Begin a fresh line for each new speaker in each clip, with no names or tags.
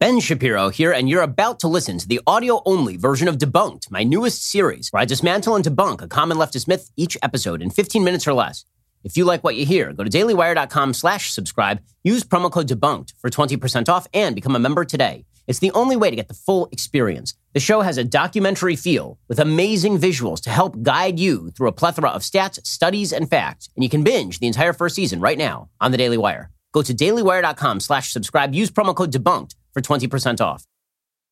Ben Shapiro here, and you're about to listen to the audio only version of Debunked, my newest series, where I dismantle and debunk a common leftist myth each episode in 15 minutes or less. If you like what you hear, go to dailywire.com slash subscribe, use promo code DEBUNKED for 20% off, and become a member today. It's the only way to get the full experience. The show has a documentary feel with amazing visuals to help guide you through a plethora of stats, studies, and facts, and you can binge the entire first season right now on the Daily Wire. Go to dailywire.com slash subscribe, use promo code DEBUNKED for 20% off.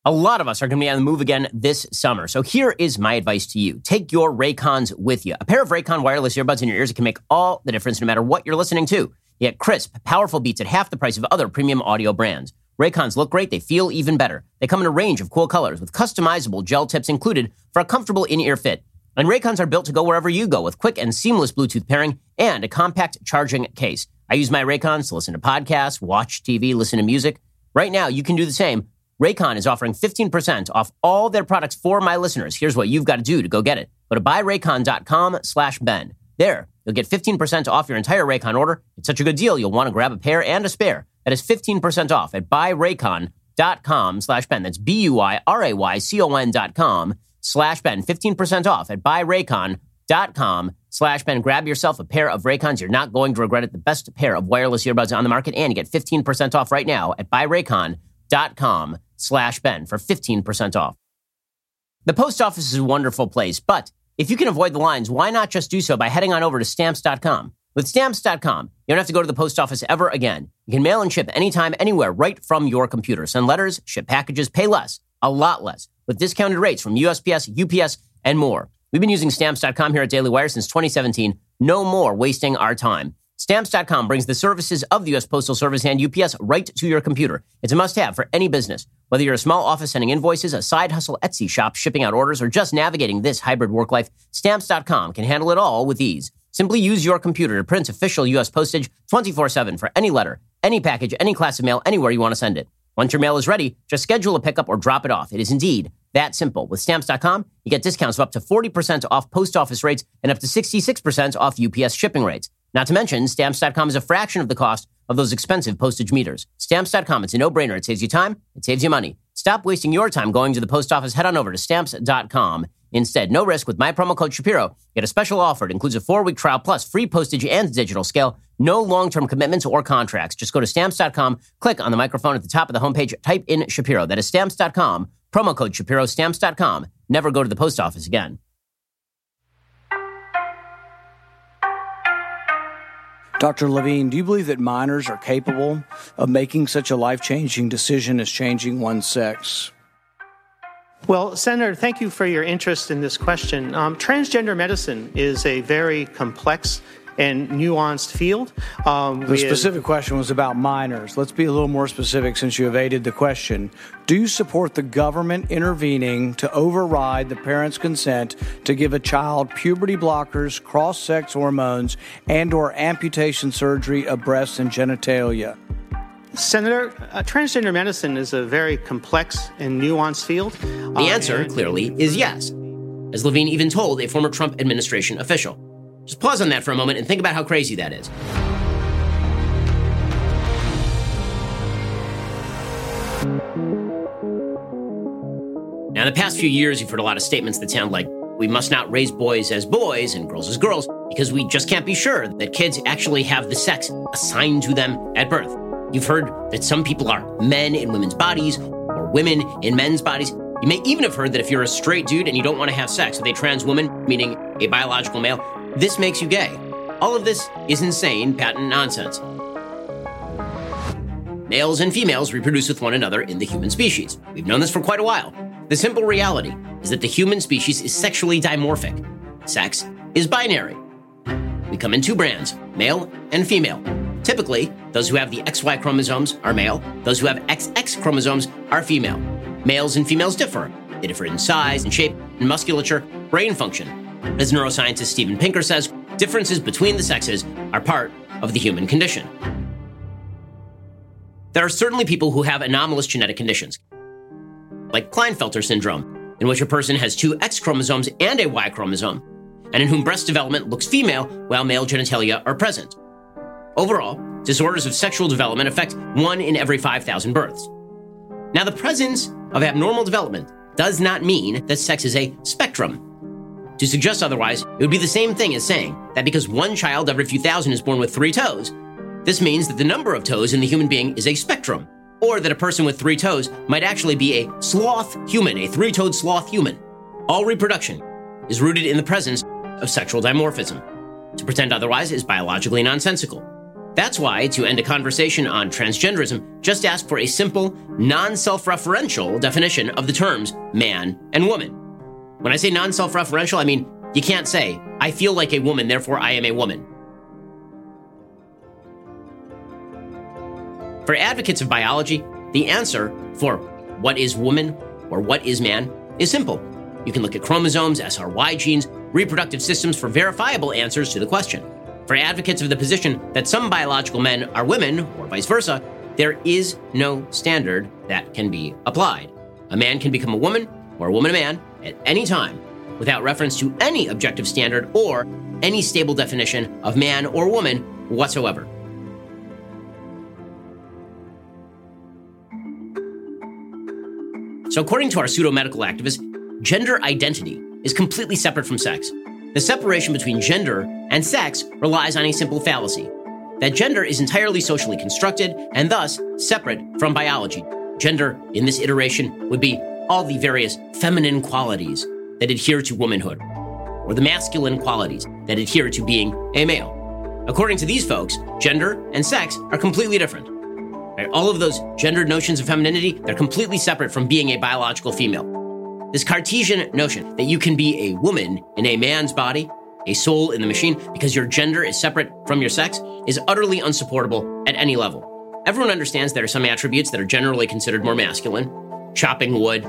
A lot of us are going to be on the move again this summer. So here is my advice to you. Take your Raycons with you. A pair of Raycon wireless earbuds in your ears can make all the difference no matter what you're listening to. You get crisp, powerful beats at half the price of other premium audio brands. Raycons look great, they feel even better. They come in a range of cool colors with customizable gel tips included for a comfortable in-ear fit. And Raycons are built to go wherever you go with quick and seamless Bluetooth pairing and a compact charging case. I use my Raycons to listen to podcasts, watch TV, listen to music. Right now, you can do the same. Raycon is offering 15% off all their products for my listeners. Here's what you've got to do to go get it. Go to buyraycon.com slash Ben. There, you'll get 15% off your entire Raycon order. It's such a good deal, you'll want to grab a pair and a spare. That is 15% off at buyraycon.com slash Ben. That's B-U-Y-R-A-Y-C-O-N dot com slash Ben. 15% off at buyraycon.com slash Ben. Grab yourself a pair of Raycons. You're not going to regret it. The best pair of wireless earbuds on the market. And you get 15% off right now at buyraycon.com slash Ben for 15% off. The post office is a wonderful place, but if you can avoid the lines, why not just do so by heading on over to stamps.com? With stamps.com, you don't have to go to the post office ever again. You can mail and ship anytime, anywhere, right from your computer. Send letters, ship packages, pay less, a lot less, with discounted rates from USPS, UPS, and more. We've been using stamps.com here at Daily Wire since 2017. No more wasting our time. Stamps.com brings the services of the U.S. Postal Service and UPS right to your computer. It's a must have for any business. Whether you're a small office sending invoices, a side hustle Etsy shop shipping out orders, or just navigating this hybrid work life, Stamps.com can handle it all with ease. Simply use your computer to print official U.S. postage 24 7 for any letter, any package, any class of mail, anywhere you want to send it. Once your mail is ready, just schedule a pickup or drop it off. It is indeed that simple. With stamps.com, you get discounts of up to 40% off post office rates and up to 66% off UPS shipping rates. Not to mention, stamps.com is a fraction of the cost of those expensive postage meters. Stamps.com, it's a no brainer. It saves you time, it saves you money. Stop wasting your time going to the post office. Head on over to stamps.com Instead, no risk with my promo code Shapiro. Get a special offer. It includes a four week trial plus free postage and digital scale. No long term commitments or contracts. Just go to stamps.com, click on the microphone at the top of the homepage, type in Shapiro. That is stamps.com, promo code Shapiro, stamps.com. Never go to the post office again.
Dr. Levine, do you believe that minors are capable of making such a life changing decision as changing one's sex?
Well, Senator, thank you for your interest in this question. Um, transgender medicine is a very complex and nuanced field.
Um, the specific question was about minors. Let's be a little more specific since you evaded the question. Do you support the government intervening to override the parent's consent to give a child puberty blockers, cross-sex hormones, and or amputation surgery of breasts and genitalia?
Senator, uh, transgender medicine is a very complex and nuanced field.
The uh, answer, clearly, is yes, as Levine even told a former Trump administration official. Just pause on that for a moment and think about how crazy that is. Now, in the past few years, you've heard a lot of statements that sound like we must not raise boys as boys and girls as girls because we just can't be sure that kids actually have the sex assigned to them at birth. You've heard that some people are men in women's bodies or women in men's bodies. You may even have heard that if you're a straight dude and you don't want to have sex with a trans woman, meaning a biological male, this makes you gay. All of this is insane, patent nonsense. Males and females reproduce with one another in the human species. We've known this for quite a while. The simple reality is that the human species is sexually dimorphic. Sex is binary. We come in two brands, male and female. Typically, those who have the XY chromosomes are male, those who have XX chromosomes are female. Males and females differ. They differ in size and shape and musculature, brain function. As neuroscientist Steven Pinker says, differences between the sexes are part of the human condition. There are certainly people who have anomalous genetic conditions, like Klinefelter syndrome, in which a person has two X chromosomes and a Y chromosome, and in whom breast development looks female while male genitalia are present. Overall, disorders of sexual development affect one in every 5,000 births. Now, the presence of abnormal development does not mean that sex is a spectrum. To suggest otherwise, it would be the same thing as saying that because one child every few thousand is born with three toes, this means that the number of toes in the human being is a spectrum, or that a person with three toes might actually be a sloth human, a three toed sloth human. All reproduction is rooted in the presence of sexual dimorphism. To pretend otherwise is biologically nonsensical. That's why, to end a conversation on transgenderism, just ask for a simple, non self referential definition of the terms man and woman. When I say non self referential, I mean you can't say, I feel like a woman, therefore I am a woman. For advocates of biology, the answer for what is woman or what is man is simple. You can look at chromosomes, SRY genes, reproductive systems for verifiable answers to the question. For advocates of the position that some biological men are women, or vice versa, there is no standard that can be applied. A man can become a woman or a woman a man at any time without reference to any objective standard or any stable definition of man or woman whatsoever. So, according to our pseudo medical activists, gender identity is completely separate from sex. The separation between gender and sex relies on a simple fallacy that gender is entirely socially constructed and thus separate from biology. Gender, in this iteration, would be all the various feminine qualities that adhere to womanhood, or the masculine qualities that adhere to being a male. According to these folks, gender and sex are completely different. Right? All of those gendered notions of femininity, they're completely separate from being a biological female. This Cartesian notion that you can be a woman in a man's body, a soul in the machine, because your gender is separate from your sex, is utterly unsupportable at any level. Everyone understands there are some attributes that are generally considered more masculine chopping wood,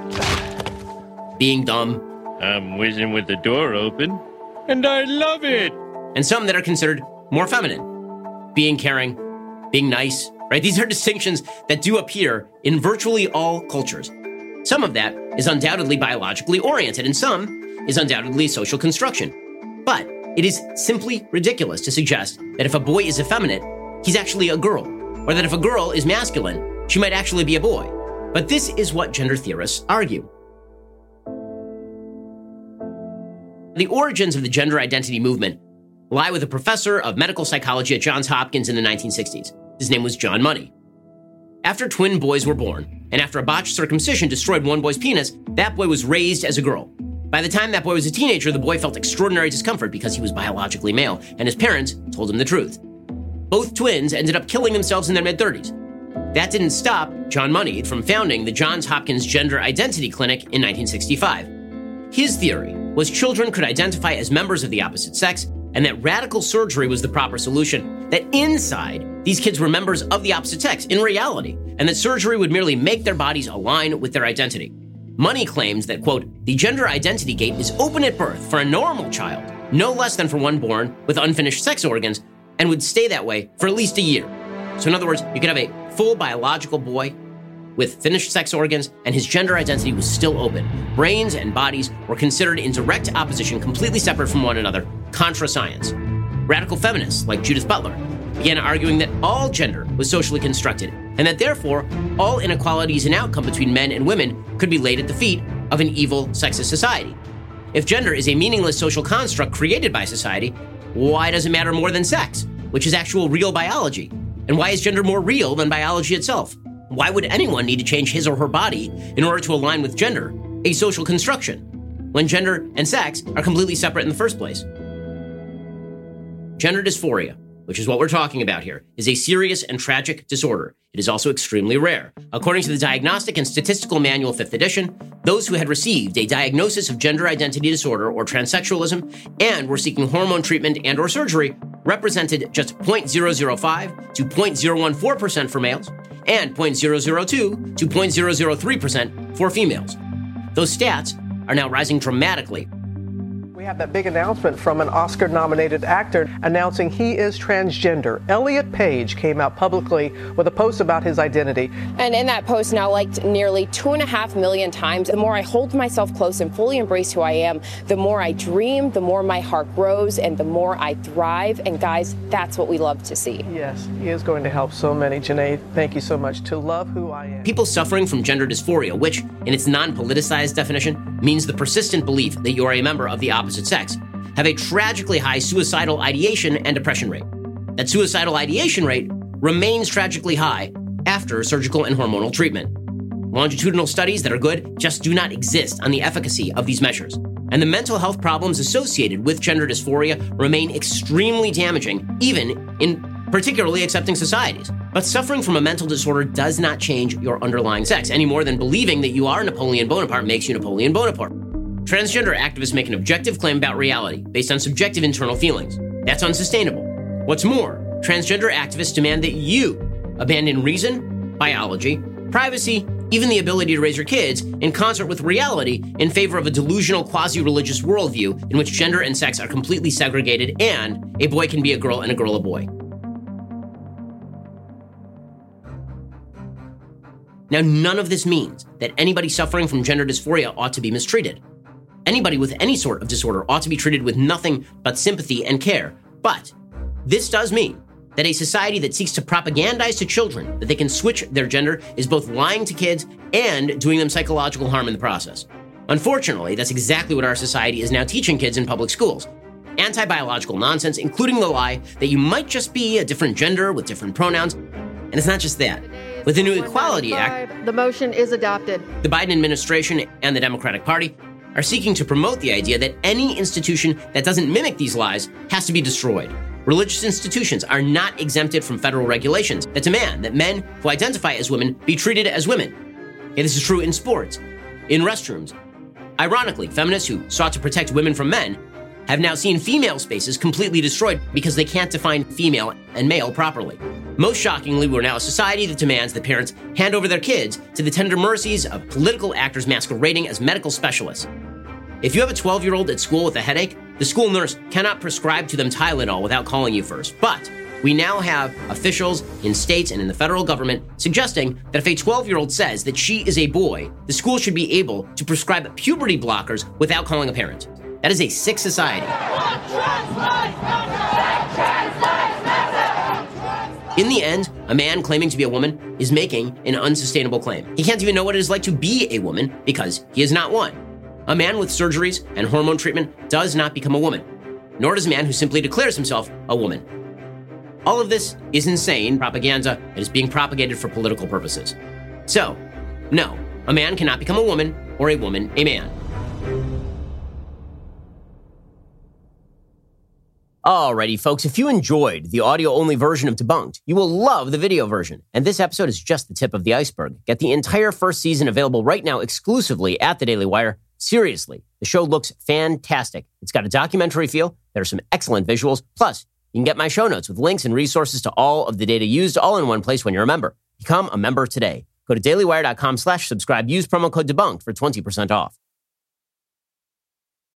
being dumb.
I'm whizzing with the door open, and I love it.
And some that are considered more feminine, being caring, being nice, right? These are distinctions that do appear in virtually all cultures. Some of that is undoubtedly biologically oriented, and some is undoubtedly social construction. But it is simply ridiculous to suggest that if a boy is effeminate, he's actually a girl, or that if a girl is masculine, she might actually be a boy. But this is what gender theorists argue. The origins of the gender identity movement lie with a professor of medical psychology at Johns Hopkins in the 1960s. His name was John Money. After twin boys were born, and after a botched circumcision destroyed one boy's penis, that boy was raised as a girl. By the time that boy was a teenager, the boy felt extraordinary discomfort because he was biologically male, and his parents told him the truth. Both twins ended up killing themselves in their mid 30s. That didn't stop John Money from founding the Johns Hopkins Gender Identity Clinic in 1965. His theory was children could identify as members of the opposite sex and that radical surgery was the proper solution, that inside these kids were members of the opposite sex in reality, and that surgery would merely make their bodies align with their identity. Money claims that, quote, the gender identity gate is open at birth for a normal child, no less than for one born with unfinished sex organs, and would stay that way for at least a year. So, in other words, you could have a full biological boy with finished sex organs, and his gender identity was still open. Brains and bodies were considered in direct opposition, completely separate from one another, contra science. Radical feminists like Judith Butler began arguing that all gender was socially constructed, and that therefore all inequalities in outcome between men and women could be laid at the feet of an evil sexist society. If gender is a meaningless social construct created by society, why does it matter more than sex, which is actual real biology? And why is gender more real than biology itself? Why would anyone need to change his or her body in order to align with gender, a social construction, when gender and sex are completely separate in the first place? Gender dysphoria, which is what we're talking about here, is a serious and tragic disorder. It is also extremely rare. According to the Diagnostic and Statistical Manual 5th edition, those who had received a diagnosis of gender identity disorder or transsexualism and were seeking hormone treatment and or surgery represented just 0.005 to 0.014% for males and 0.002 to 0.003% for females. Those stats are now rising dramatically
have that big announcement from an Oscar nominated actor announcing he is transgender. Elliot Page came out publicly with a post about his identity.
And in that post, now liked nearly two and a half million times, the more I hold myself close and fully embrace who I am, the more I dream, the more my heart grows, and the more I thrive. And guys, that's what we love to see.
Yes, he is going to help so many. Janae, thank you so much. To love who I am.
People suffering from gender dysphoria, which, in its non politicized definition, means the persistent belief that you are a member of the opposite sex, have a tragically high suicidal ideation and depression rate. That suicidal ideation rate remains tragically high after surgical and hormonal treatment. Longitudinal studies that are good just do not exist on the efficacy of these measures. And the mental health problems associated with gender dysphoria remain extremely damaging, even in particularly accepting societies. But suffering from a mental disorder does not change your underlying sex any more than believing that you are Napoleon Bonaparte makes you Napoleon Bonaparte. Transgender activists make an objective claim about reality based on subjective internal feelings. That's unsustainable. What's more, transgender activists demand that you abandon reason, biology, privacy, even the ability to raise your kids in concert with reality in favor of a delusional quasi religious worldview in which gender and sex are completely segregated and a boy can be a girl and a girl a boy. Now, none of this means that anybody suffering from gender dysphoria ought to be mistreated. Anybody with any sort of disorder ought to be treated with nothing but sympathy and care. But this does mean that a society that seeks to propagandize to children that they can switch their gender is both lying to kids and doing them psychological harm in the process. Unfortunately, that's exactly what our society is now teaching kids in public schools. Anti biological nonsense, including the lie that you might just be a different gender with different pronouns. And it's not just that. With the new Equality Act,
the motion is adopted.
The Biden administration and the Democratic Party are seeking to promote the idea that any institution that doesn't mimic these lies has to be destroyed. Religious institutions are not exempted from federal regulations that demand that men who identify as women be treated as women. And this is true in sports, in restrooms. Ironically, feminists who sought to protect women from men have now seen female spaces completely destroyed because they can't define female and male properly. Most shockingly, we're now a society that demands that parents hand over their kids to the tender mercies of political actors masquerading as medical specialists. If you have a 12 year old at school with a headache, the school nurse cannot prescribe to them Tylenol without calling you first. But we now have officials in states and in the federal government suggesting that if a 12 year old says that she is a boy, the school should be able to prescribe puberty blockers without calling a parent. That is a sick society. In the end, a man claiming to be a woman is making an unsustainable claim. He can't even know what it is like to be a woman because he is not one. A man with surgeries and hormone treatment does not become a woman, nor does a man who simply declares himself a woman. All of this is insane propaganda that is being propagated for political purposes. So, no, a man cannot become a woman or a woman a man. Alrighty, folks, if you enjoyed the audio only version of Debunked, you will love the video version. And this episode is just the tip of the iceberg. Get the entire first season available right now exclusively at the Daily Wire. Seriously, the show looks fantastic. It's got a documentary feel. There are some excellent visuals. Plus, you can get my show notes with links and resources to all of the data used all in one place when you're a member. Become a member today. Go to dailywire.com slash subscribe. Use promo code debunked for 20% off.